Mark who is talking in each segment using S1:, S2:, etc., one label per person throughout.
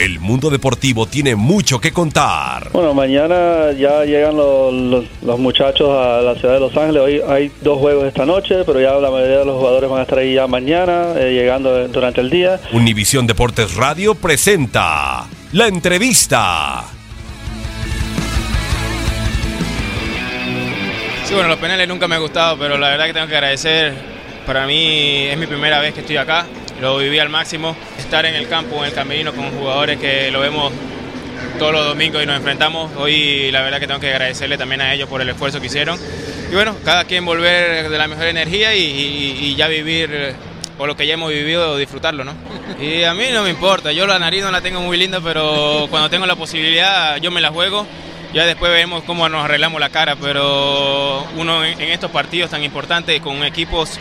S1: El mundo deportivo tiene mucho que contar.
S2: Bueno, mañana ya llegan los, los- los muchachos a la ciudad de Los Ángeles. Hoy hay dos juegos esta noche, pero ya la mayoría de los jugadores van a estar ahí ya mañana, eh, llegando durante el día.
S1: Univisión Deportes Radio presenta la entrevista.
S3: Sí, bueno, los penales nunca me han gustado, pero la verdad que tengo que agradecer. Para mí es mi primera vez que estoy acá, lo viví al máximo. Estar en el campo, en el camerino con jugadores que lo vemos todos los domingos y nos enfrentamos. Hoy la verdad que tengo que agradecerle también a ellos por el esfuerzo que hicieron. Y bueno, cada quien volver de la mejor energía y, y- y ya vivir eh, por lo que ya hemos vivido, disfrutarlo, ¿no? Y a mí no me importa, yo la nariz no la tengo muy linda, pero cuando tengo la posibilidad yo me la juego. Ya después vemos cómo nos arreglamos la cara, pero uno en estos partidos tan importantes con equipos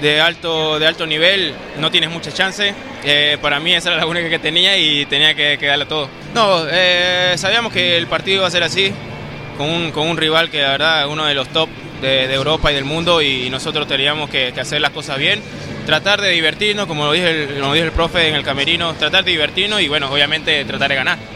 S3: de alto, de alto nivel no tienes muchas chances. Eh, para mí esa era la única que tenía y tenía que, que darle todo. No, eh, sabíamos que el partido iba a ser así, con un, con un rival que la verdad es uno de los top de, de Europa y del mundo y nosotros teníamos que, hacer las cosas bien. Tratar de divertirnos, como lo dije, el, como dijo el profe en el camerino, tratar de divertirnos y bueno, obviamente tratar de ganar.